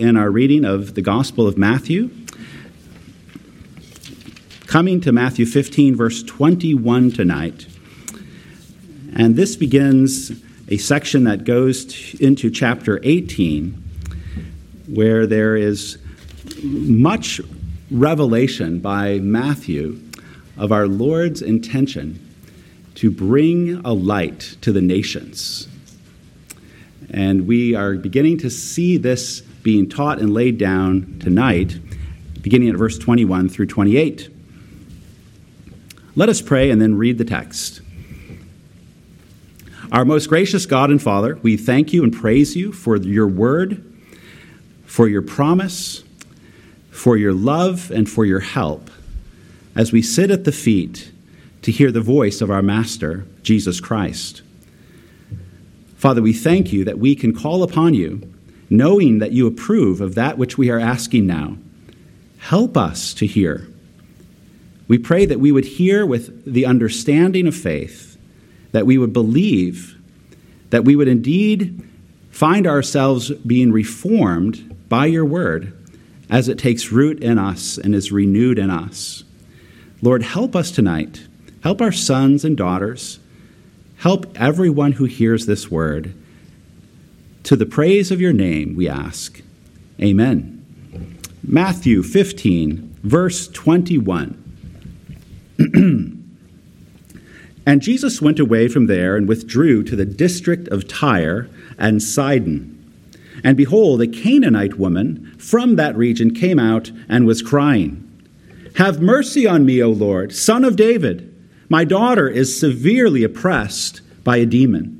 in our reading of the Gospel of Matthew. Coming to Matthew 15, verse 21 tonight. And this begins a section that goes into chapter 18, where there is much revelation by Matthew of our Lord's intention to bring a light to the nations. And we are beginning to see this being taught and laid down tonight, beginning at verse 21 through 28. Let us pray and then read the text. Our most gracious God and Father, we thank you and praise you for your word, for your promise, for your love, and for your help as we sit at the feet to hear the voice of our Master, Jesus Christ. Father, we thank you that we can call upon you, knowing that you approve of that which we are asking now. Help us to hear. We pray that we would hear with the understanding of faith, that we would believe, that we would indeed find ourselves being reformed by your word as it takes root in us and is renewed in us. Lord, help us tonight. Help our sons and daughters. Help everyone who hears this word. To the praise of your name, we ask. Amen. Matthew 15, verse 21. and Jesus went away from there and withdrew to the district of Tyre and Sidon. And behold, a Canaanite woman from that region came out and was crying, Have mercy on me, O Lord, son of David. My daughter is severely oppressed by a demon.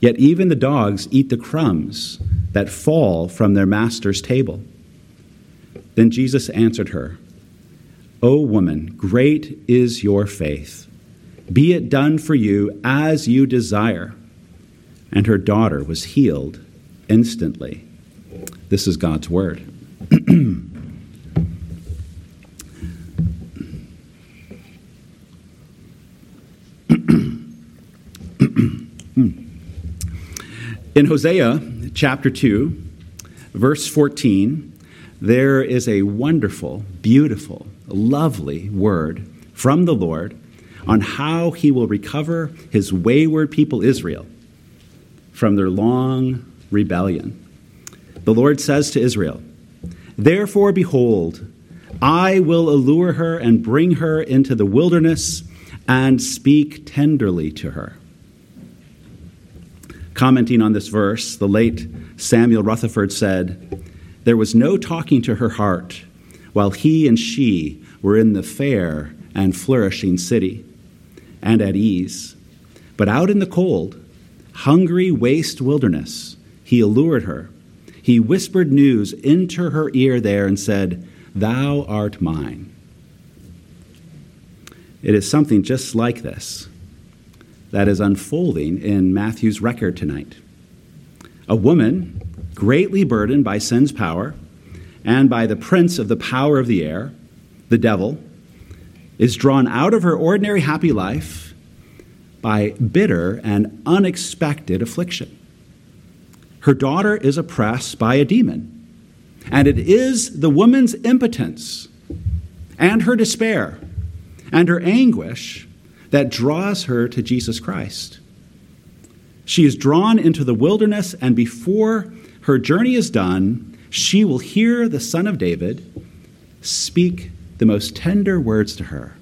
Yet even the dogs eat the crumbs that fall from their master's table. Then Jesus answered her, O woman, great is your faith. Be it done for you as you desire. And her daughter was healed instantly. This is God's word. In Hosea chapter 2, verse 14, there is a wonderful, beautiful, lovely word from the Lord on how he will recover his wayward people Israel from their long rebellion. The Lord says to Israel, Therefore, behold, I will allure her and bring her into the wilderness and speak tenderly to her. Commenting on this verse, the late Samuel Rutherford said, There was no talking to her heart while he and she were in the fair and flourishing city and at ease. But out in the cold, hungry waste wilderness, he allured her. He whispered news into her ear there and said, Thou art mine. It is something just like this that is unfolding in Matthew's record tonight. A woman, greatly burdened by sin's power and by the prince of the power of the air, the devil, is drawn out of her ordinary happy life by bitter and unexpected affliction. Her daughter is oppressed by a demon, and it is the woman's impotence and her despair and her anguish that draws her to Jesus Christ. She is drawn into the wilderness, and before her journey is done, she will hear the Son of David speak the most tender words to her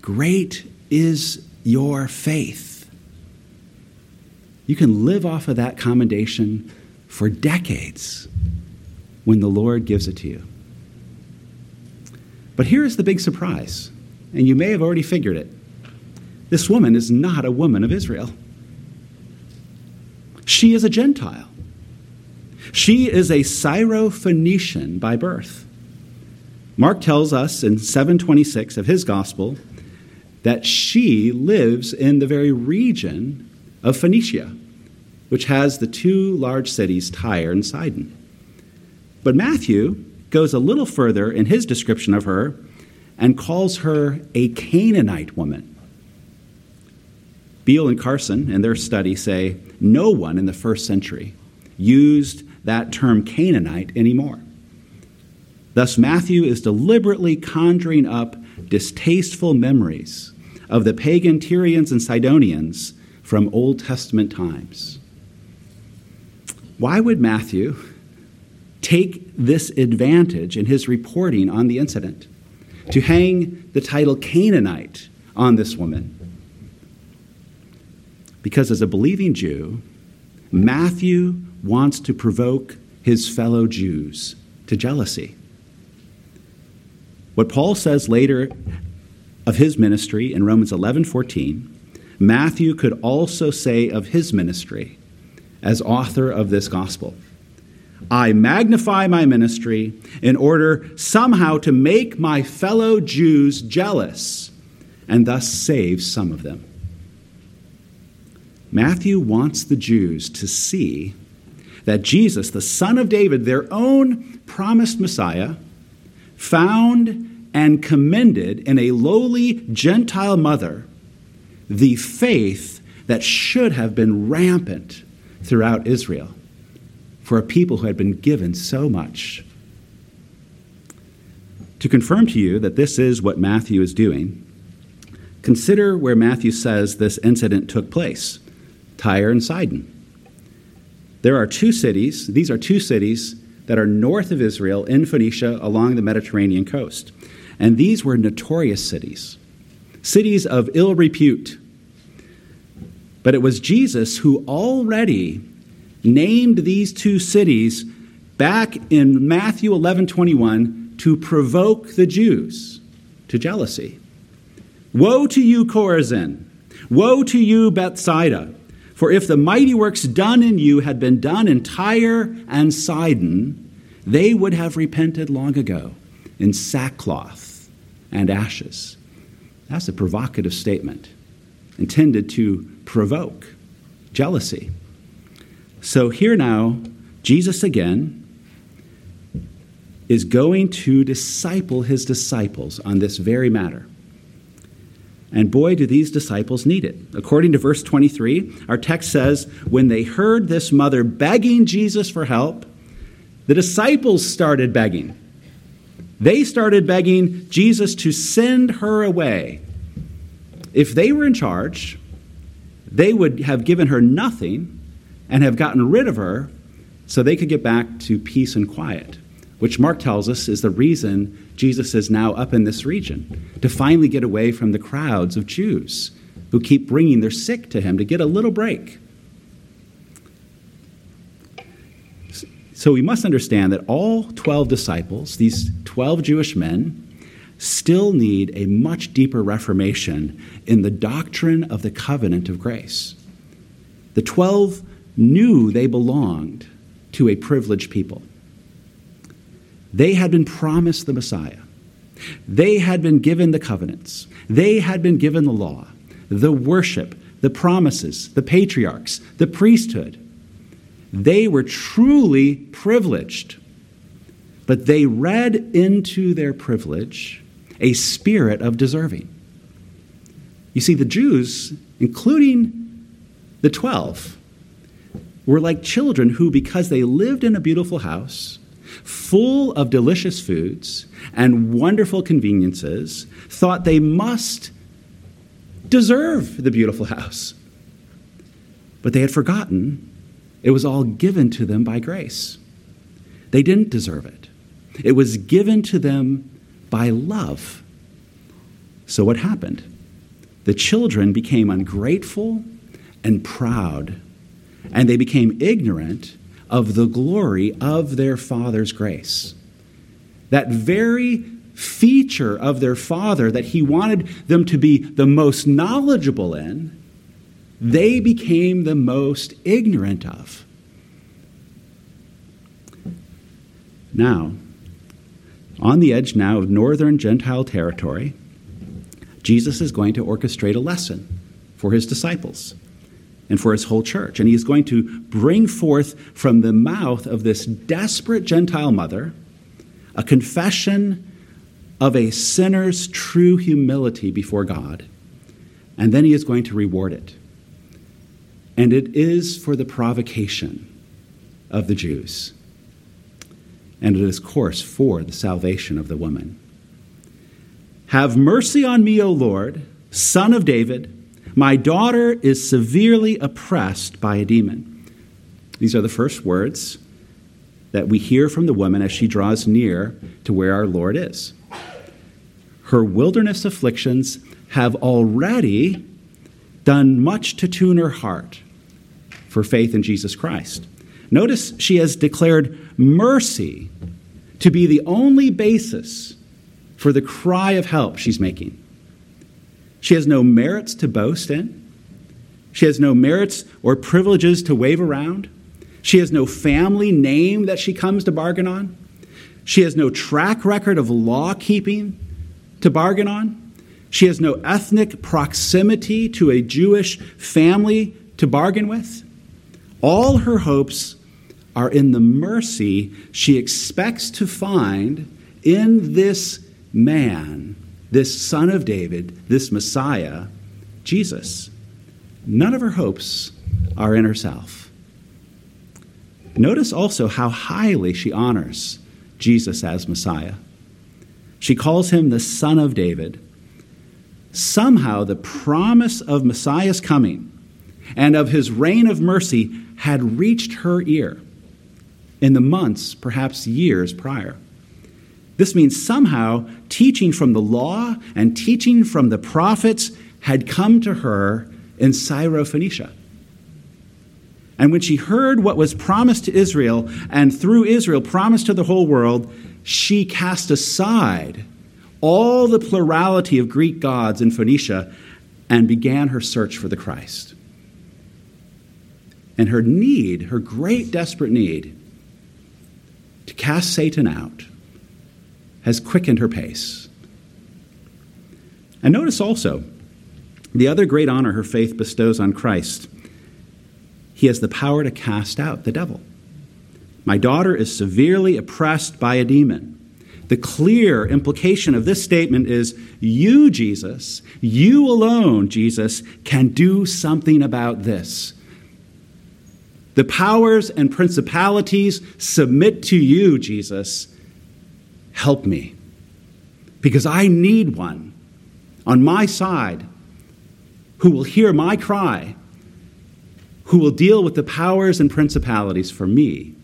Great is your faith. You can live off of that commendation for decades when the Lord gives it to you. But here is the big surprise, and you may have already figured it. This woman is not a woman of Israel. She is a Gentile. She is a Syrophoenician by birth. Mark tells us in 726 of his gospel that she lives in the very region of Phoenicia, which has the two large cities, Tyre and Sidon. But Matthew goes a little further in his description of her and calls her a Canaanite woman. Beale and Carson, in their study, say no one in the first century used that term Canaanite anymore. Thus, Matthew is deliberately conjuring up distasteful memories of the pagan Tyrians and Sidonians from Old Testament times. Why would Matthew take this advantage in his reporting on the incident to hang the title Canaanite on this woman? Because as a believing Jew, Matthew wants to provoke his fellow Jews to jealousy. What Paul says later of his ministry in Romans 11:14, Matthew could also say of his ministry as author of this gospel. I magnify my ministry in order somehow to make my fellow Jews jealous and thus save some of them. Matthew wants the Jews to see that Jesus, the Son of David, their own promised Messiah, found and commended in a lowly Gentile mother the faith that should have been rampant throughout Israel for a people who had been given so much. To confirm to you that this is what Matthew is doing, consider where Matthew says this incident took place Tyre and Sidon. There are two cities, these are two cities that are north of Israel in Phoenicia along the Mediterranean coast. And these were notorious cities, cities of ill repute. But it was Jesus who already named these two cities back in Matthew 11 21 to provoke the Jews to jealousy. Woe to you, Chorazin! Woe to you, Bethsaida! For if the mighty works done in you had been done in Tyre and Sidon, they would have repented long ago in sackcloth and ashes. That's a provocative statement intended to provoke jealousy. So here now, Jesus again is going to disciple his disciples on this very matter. And boy, do these disciples need it. According to verse 23, our text says, When they heard this mother begging Jesus for help, the disciples started begging. They started begging Jesus to send her away. If they were in charge, they would have given her nothing and have gotten rid of her so they could get back to peace and quiet, which Mark tells us is the reason Jesus is now up in this region, to finally get away from the crowds of Jews who keep bringing their sick to him to get a little break. So we must understand that all 12 disciples, these 12 Jewish men, still need a much deeper reformation in the doctrine of the covenant of grace. The 12 knew they belonged to a privileged people. They had been promised the Messiah. They had been given the covenants. They had been given the law, the worship, the promises, the patriarchs, the priesthood. They were truly privileged, but they read into their privilege a spirit of deserving. You see, the Jews, including the 12, were like children who, because they lived in a beautiful house, full of delicious foods and wonderful conveniences, thought they must deserve the beautiful house. But they had forgotten it was all given to them by grace. They didn't deserve it, it was given to them by love. So, what happened? The children became ungrateful and proud, and they became ignorant of the glory of their Father's grace. That very feature of their Father that He wanted them to be the most knowledgeable in they became the most ignorant of. Now, on the edge now of northern Gentile territory, Jesus is going to orchestrate a lesson for his disciples and for his whole church. And he is going to bring forth from the mouth of this desperate Gentile mother a confession of a sinner's true humility before God. And then he is going to reward it. And it is for the provocation of the Jews. And it is, of course, for the salvation of the woman. Have mercy on me, O Lord, son of David. My daughter is severely oppressed by a demon. These are the first words that we hear from the woman as she draws near to where our Lord is. Her wilderness afflictions have already done much to tune her heart for faith in Jesus Christ. Notice she has declared mercy to be the only basis for the cry of help she's making. She has no merits to boast in. She has no merits or privileges to wave around. She has no family name that she comes to bargain on. She has no track record of law keeping to bargain on. She has no ethnic proximity to a Jewish family to bargain with. All her hopes are in the mercy she expects to find in this man, this son of David, this Messiah, Jesus. None of her hopes are in herself. Notice also how highly she honors Jesus as Messiah. She calls him the Son of David. Somehow, the promise of Messiah's coming and of his reign of mercy had reached her ear in the months, perhaps years prior. This means somehow teaching from the law and teaching from the prophets had come to her in Syrophoenicia. And when she heard what was promised to Israel, and through Israel promised to the whole world, she cast aside all the plurality of Greek gods in Phoenicia and began her search for the Christ. And her need, her great desperate need to cast Satan out, has quickened her pace. And notice also the other great honor her faith bestows on Christ. He has the power to cast out the devil. My daughter is severely oppressed by a demon. The clear implication of this statement is you, Jesus, you alone, Jesus, can do something about this. The powers and principalities submit to you, Jesus. Help me. Because I need one on my side who will hear my cry, who will deal with the powers and principalities for me.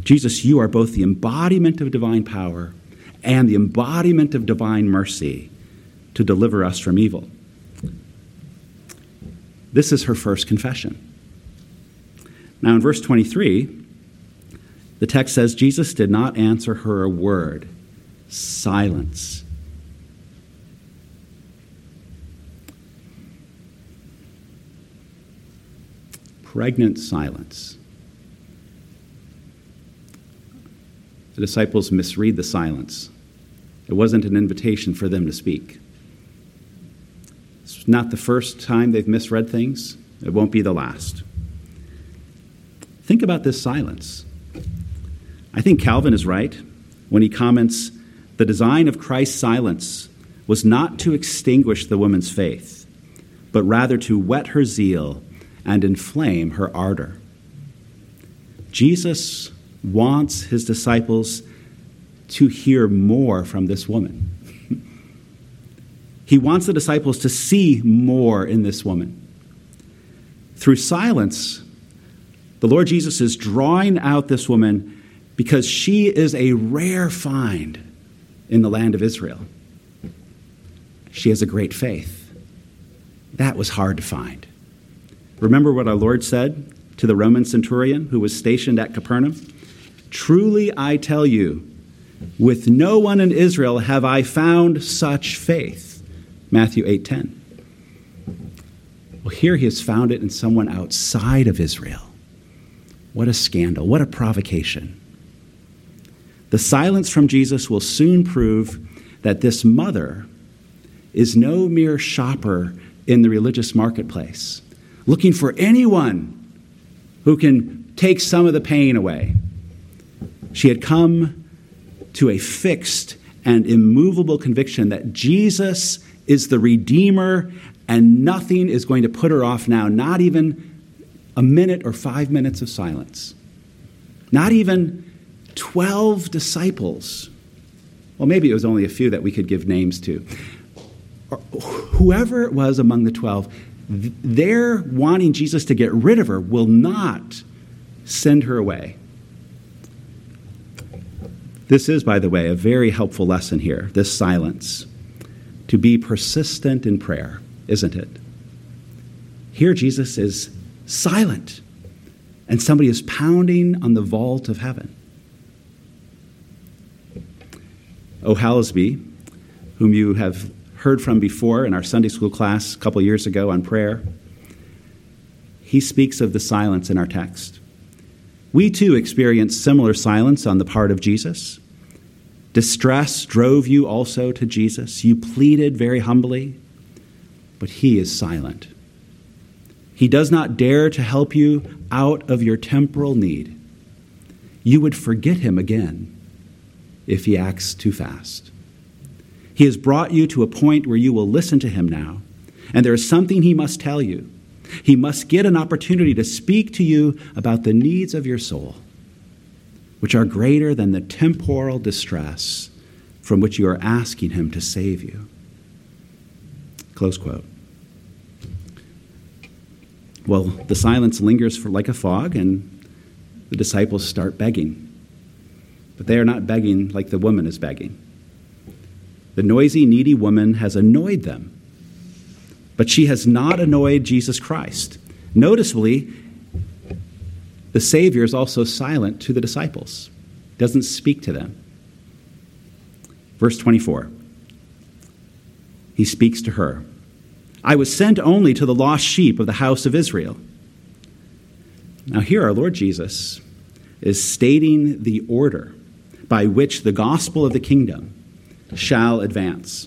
Jesus, you are both the embodiment of divine power and the embodiment of divine mercy to deliver us from evil. This is her first confession. Now, in verse 23, the text says Jesus did not answer her a word. Silence. Pregnant silence. The disciples misread the silence. It wasn't an invitation for them to speak. It's not the first time they've misread things, it won't be the last. Think about this silence. I think Calvin is right when he comments the design of Christ's silence was not to extinguish the woman's faith, but rather to whet her zeal and inflame her ardor. Jesus wants his disciples to hear more from this woman. He wants the disciples to see more in this woman. Through silence, the Lord Jesus is drawing out this woman because she is a rare find in the land of Israel. She has a great faith. That was hard to find. Remember what our Lord said to the Roman centurion who was stationed at Capernaum? Truly I tell you, with no one in Israel have I found such faith. Matthew 8:10. Well, here he has found it in someone outside of Israel. What a scandal, what a provocation. The silence from Jesus will soon prove that this mother is no mere shopper in the religious marketplace, looking for anyone who can take some of the pain away. She had come to a fixed and immovable conviction that Jesus is the Redeemer and nothing is going to put her off now, not even a minute or five minutes of silence. Not even 12 disciples. Well, maybe it was only a few that we could give names to. Whoever it was among the 12, their wanting Jesus to get rid of her will not send her away. This is, by the way, a very helpful lesson here this silence. To be persistent in prayer, isn't it? Here, Jesus is silent, and somebody is pounding on the vault of heaven. O. Hallesby, whom you have heard from before in our Sunday school class a couple years ago on prayer, he speaks of the silence in our text. We too experienced similar silence on the part of Jesus. Distress drove you also to Jesus. You pleaded very humbly, but he is silent. He does not dare to help you out of your temporal need. You would forget him again if he acts too fast. He has brought you to a point where you will listen to him now, and there is something he must tell you. He must get an opportunity to speak to you about the needs of your soul, which are greater than the temporal distress from which you are asking him to save you. Close quote. Well, the silence lingers for like a fog, and the disciples start begging. But they are not begging like the woman is begging. The noisy, needy woman has annoyed them, but she has not annoyed Jesus Christ. Noticeably, the Savior is also silent to the disciples, doesn't speak to them. Verse 24 He speaks to her I was sent only to the lost sheep of the house of Israel. Now, here our Lord Jesus is stating the order by which the gospel of the kingdom shall advance.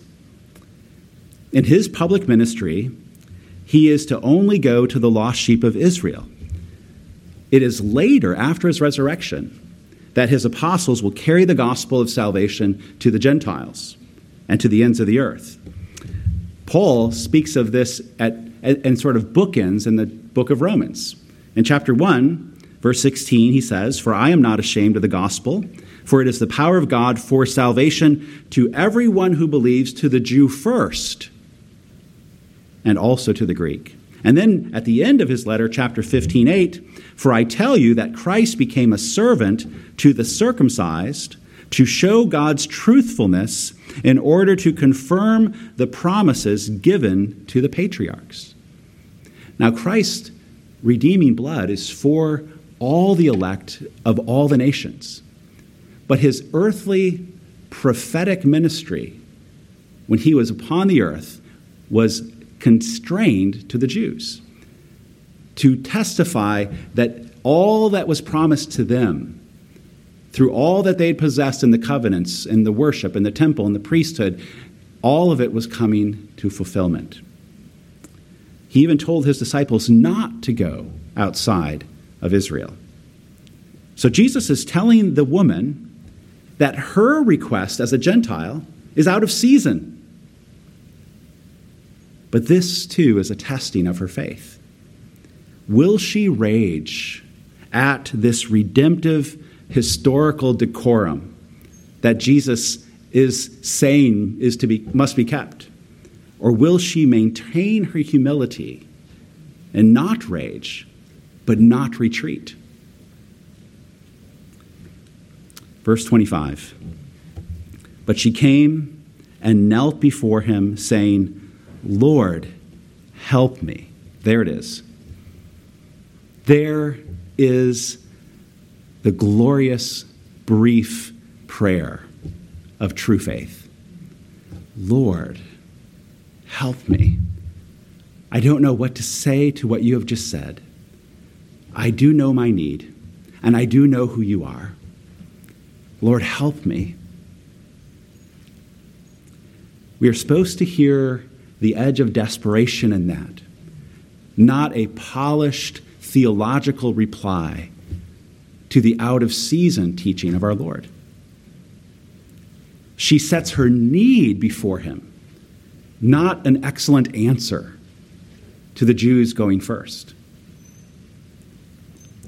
In his public ministry, he is to only go to the lost sheep of Israel. It is later, after his resurrection, that his apostles will carry the gospel of salvation to the Gentiles and to the ends of the earth. Paul speaks of this at, and sort of bookends in the book of Romans. In chapter 1, verse 16, he says, For I am not ashamed of the gospel for it is the power of God for salvation to everyone who believes, to the Jew first, and also to the Greek. And then at the end of his letter, chapter 15, 8, for I tell you that Christ became a servant to the circumcised to show God's truthfulness in order to confirm the promises given to the patriarchs. Now, Christ's redeeming blood is for all the elect of all the nations. But his earthly prophetic ministry, when he was upon the earth, was constrained to the Jews to testify that all that was promised to them through all that they'd possessed in the covenants, in the worship, in the temple, in the priesthood, all of it was coming to fulfillment. He even told his disciples not to go outside of Israel. So Jesus is telling the woman that her request as a Gentile is out of season. But this, too, is a testing of her faith. Will she rage at this redemptive historical decorum that Jesus is saying is to be, must be kept? Or will she maintain her humility and not rage, but not retreat? Verse 25. But she came and knelt before him, saying, Lord, help me. There it is. There is the glorious, brief prayer of true faith. Lord, help me. I don't know what to say to what you have just said. I do know my need, and I do know who you are. Lord, help me. We are supposed to hear the edge of desperation in that, not a polished theological reply to the out of season teaching of our Lord. She sets her need before him, not an excellent answer to the Jews going first.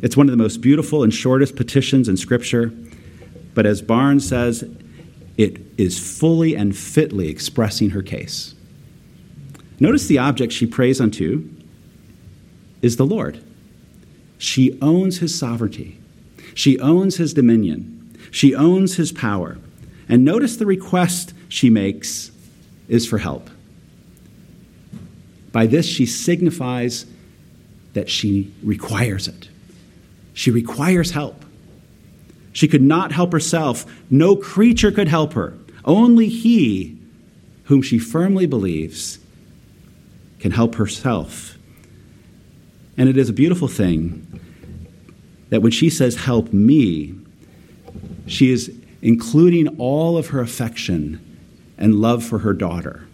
It's one of the most beautiful and shortest petitions in Scripture, but as Barnes says, it is fully and fitly expressing her case. Notice the object she prays unto is the Lord. She owns his sovereignty, she owns his dominion, she owns his power. And notice the request she makes is for help. By this, she signifies that she requires it. She requires help. She could not help herself. No creature could help her. Only He, whom she firmly believes, can help herself. And it is a beautiful thing that when she says, Help me, she is including all of her affection and love for her daughter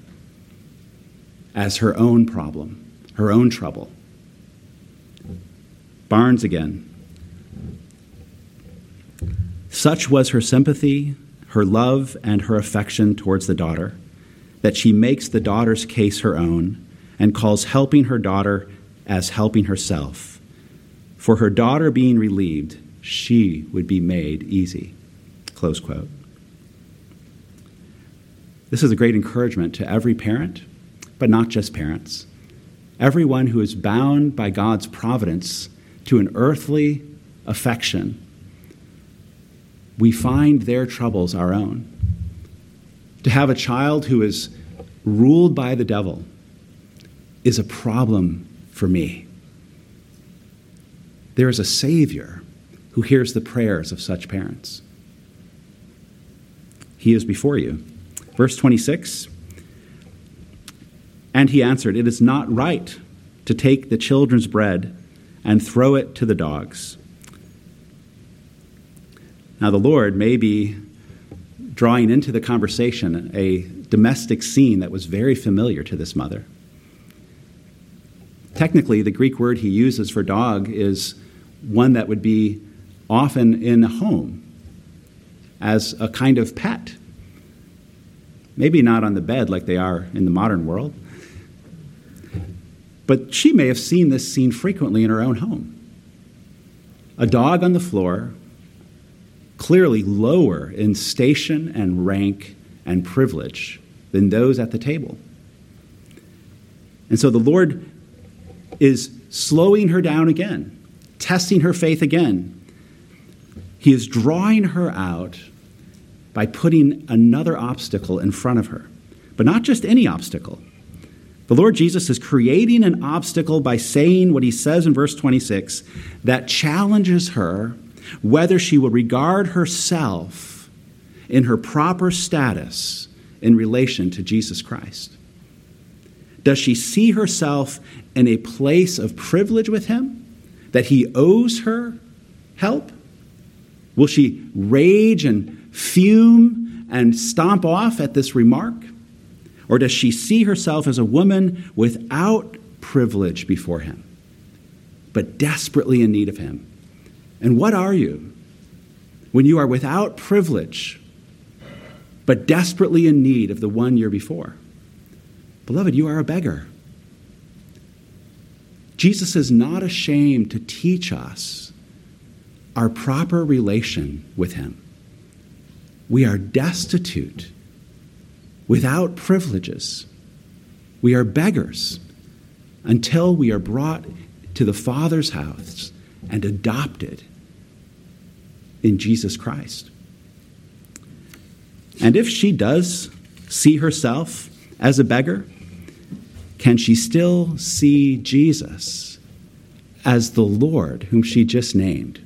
as her own problem, her own trouble. Barnes again. Such was her sympathy, her love, and her affection towards the daughter that she makes the daughter's case her own and calls helping her daughter as helping herself. For her daughter being relieved, she would be made easy. Close quote. This is a great encouragement to every parent, but not just parents. Everyone who is bound by God's providence to an earthly affection, we find their troubles our own. To have a child who is ruled by the devil is a problem for me. There is a Savior who hears the prayers of such parents. He is before you. Verse 26 And he answered, It is not right to take the children's bread and throw it to the dogs. Now, the Lord may be drawing into the conversation a domestic scene that was very familiar to this mother. Technically, the Greek word he uses for dog is one that would be often in a home as a kind of pet. Maybe not on the bed like they are in the modern world. But she may have seen this scene frequently in her own home. A dog on the floor, clearly lower in station and rank and privilege than those at the table. And so the Lord is slowing her down again, testing her faith again. He is drawing her out by putting another obstacle in front of her. But not just any obstacle. The Lord Jesus is creating an obstacle by saying what he says in verse 26 that challenges her whether she will regard herself in her proper status in relation to Jesus Christ. Does she see herself in a place of privilege with him? That he owes her help? Will she rage and fume and stomp off at this remark? Or does she see herself as a woman without privilege before him, but desperately in need of him? And what are you when you are without privilege, but desperately in need of the one you're before? Beloved, you are a beggar. Jesus is not ashamed to teach us our proper relation with him we are destitute, without privileges. We are beggars until we are brought to the Father's house and adopted in Jesus Christ. And if she does see herself as a beggar, can she still see Jesus as the Lord whom she just named?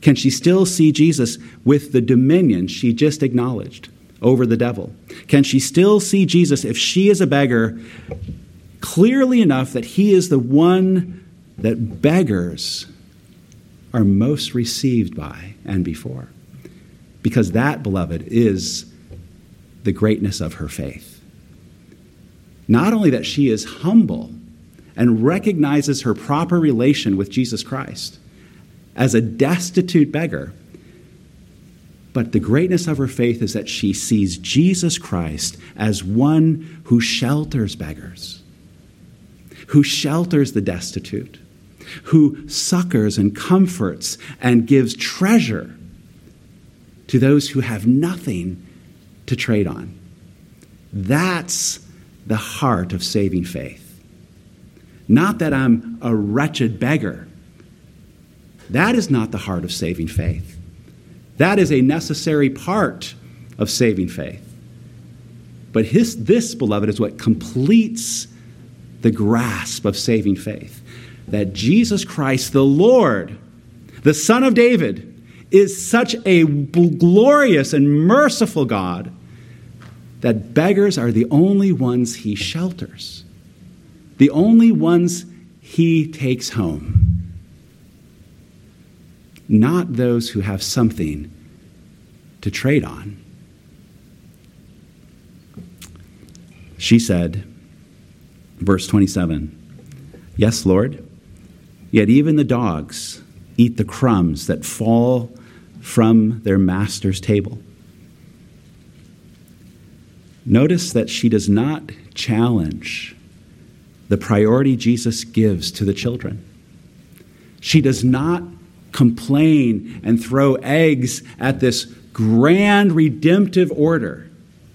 Can she still see Jesus with the dominion she just acknowledged over the devil? Can she still see Jesus if she is a beggar clearly enough that he is the one that beggars are most received by and before? Because that, beloved, is the greatness of her faith. Not only that she is humble and recognizes her proper relation with Jesus Christ as a destitute beggar, but the greatness of her faith is that she sees Jesus Christ as one who shelters beggars, who shelters the destitute, who succors and comforts and gives treasure to those who have nothing to trade on. That's the heart of saving faith. Not that I'm a wretched beggar. That is not the heart of saving faith. That is a necessary part of saving faith. But his, this, beloved, is what completes the grasp of saving faith that Jesus Christ, the Lord, the Son of David, is such a glorious and merciful God that beggars are the only ones he shelters, the only ones he takes home, not those who have something to trade on. She said, verse 27, Yes, Lord, yet even the dogs eat the crumbs that fall from their master's table. Notice that she does not challenge the priority Jesus gives to the children. She does not complain and throw eggs at this grand redemptive order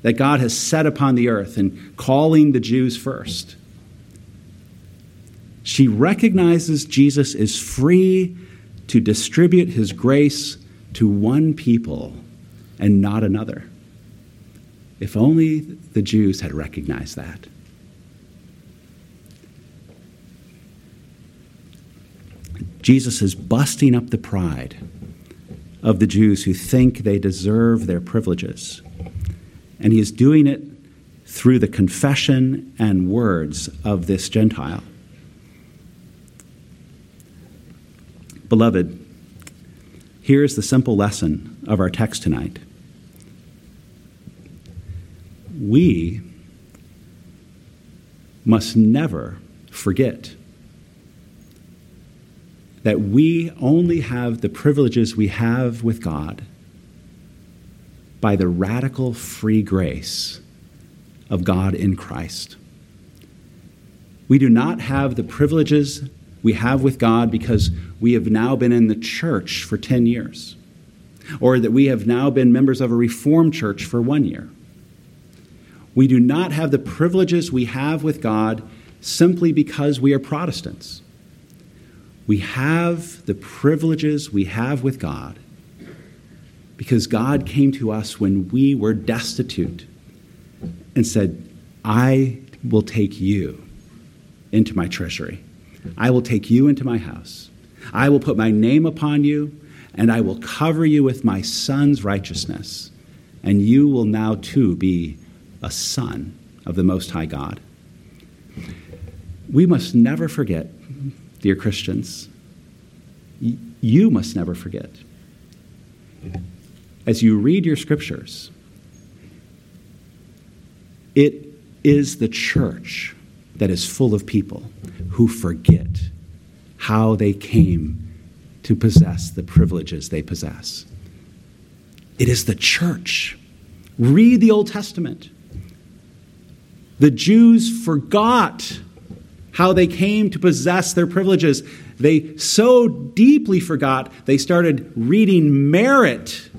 that God has set upon the earth and calling the Jews first. She recognizes Jesus is free to distribute his grace to one people and not another. If only the Jews had recognized that. Jesus is busting up the pride of the Jews who think they deserve their privileges. And he is doing it through the confession and words of this Gentile. Beloved, Here's the simple lesson of our text tonight. We must never forget that we only have the privileges we have with God by the radical free grace of God in Christ. We do not have the privileges we have with God because we have now been in the church for 10 years, or that we have now been members of a Reformed church for one year. We do not have the privileges we have with God simply because we are Protestants. We have the privileges we have with God because God came to us when we were destitute and said, I will take you into my treasury. I will take you into my house. I will put my name upon you, and I will cover you with my son's righteousness. And you will now too be a son of the Most High God. We must never forget, dear Christians, you must never forget. As you read your scriptures, it is the church that is full of people who forget how they came to possess the privileges they possess. It is the church. Read the Old Testament. The Jews forgot how they came to possess their privileges. They so deeply forgot, they started reading merit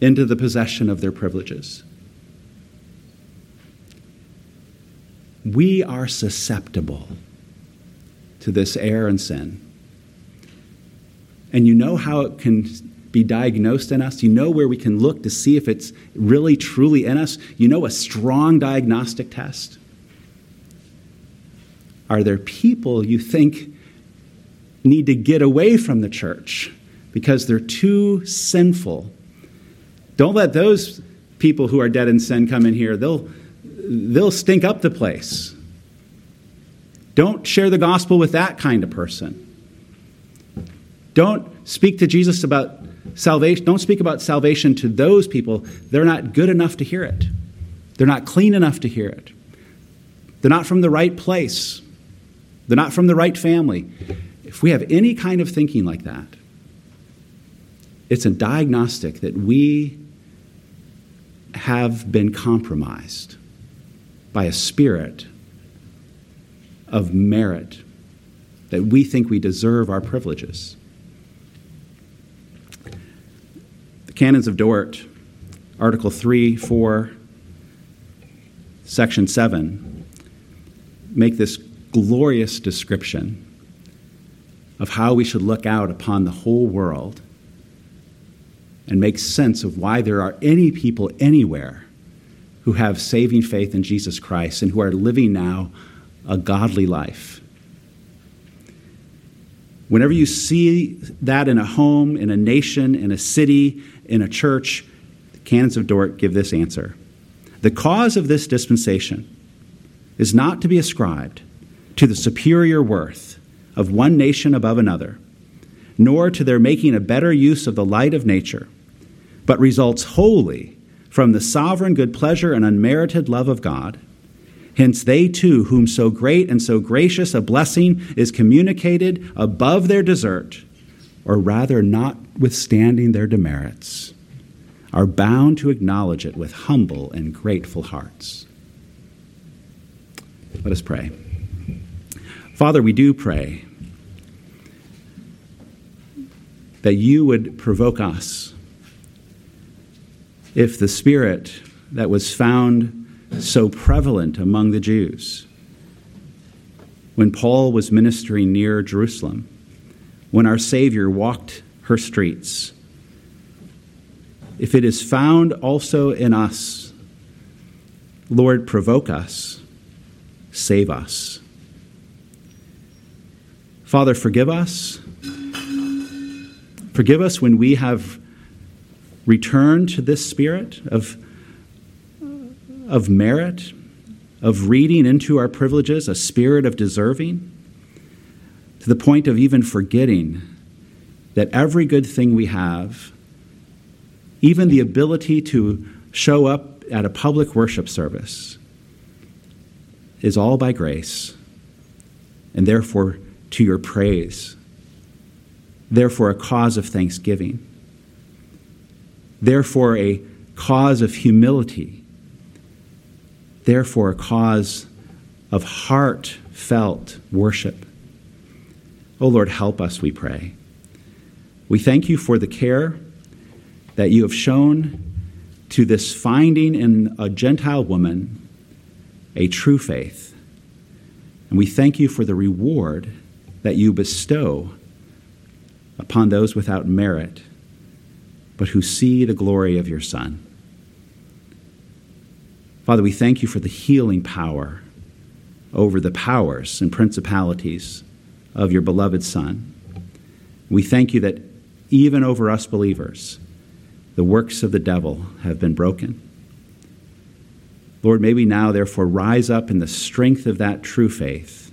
into the possession of their privileges. We are susceptible to this error and sin. And you know how it can be diagnosed in us. You know where we can look to see if it's really truly in us. You know a strong diagnostic test. Are there people you think need to get away from the church because they're too sinful? Don't let those people who are dead in sin come in here. They'll, they'll stink up the place. Don't share the gospel with that kind of person. Don't speak to Jesus about salvation, don't speak about salvation to those people. They're not good enough to hear it. They're not clean enough to hear it. They're not from the right place. They're not from the right family. If we have any kind of thinking like that, it's a diagnostic that we have been compromised by a spirit of merit that we think we deserve our privileges. The Canons of Dort, Article 3, 4, Section 7, make this glorious description of how we should look out upon the whole world and make sense of why there are any people anywhere who have saving faith in Jesus Christ and who are living now a godly life. Whenever you see that in a home, in a nation, in a city, in a church, the canons of Dort give this answer. The cause of this dispensation is not to be ascribed to the superior worth of one nation above another, nor to their making a better use of the light of nature, but results wholly from the sovereign good pleasure and unmerited love of God. Hence, they too, whom so great and so gracious a blessing is communicated above their desert, or rather notwithstanding their demerits, are bound to acknowledge it with humble and grateful hearts. Let us pray. Father, we do pray that you would provoke us if the spirit that was found so prevalent among the Jews when Paul was ministering near Jerusalem, when our Savior walked her streets, if it is found also in us, Lord, provoke us, save us. Father, forgive us. Forgive us when we have return to this spirit of, of merit, of reading into our privileges, a spirit of deserving, to the point of even forgetting that every good thing we have, even the ability to show up at a public worship service, is all by grace, and therefore to your praise, therefore a cause of thanksgiving therefore a cause of humility, therefore a cause of heartfelt worship. Oh Lord, help us, we pray. We thank you for the care that you have shown to this finding in a Gentile woman a true faith. And we thank you for the reward that you bestow upon those without merit but who see the glory of your Son. Father, we thank you for the healing power over the powers and principalities of your beloved Son. We thank you that even over us believers, the works of the devil have been broken. Lord, may we now therefore rise up in the strength of that true faith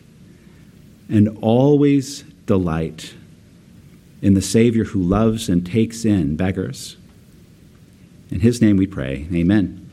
and always delight in the Savior who loves and takes in beggars. In his name we pray. Amen.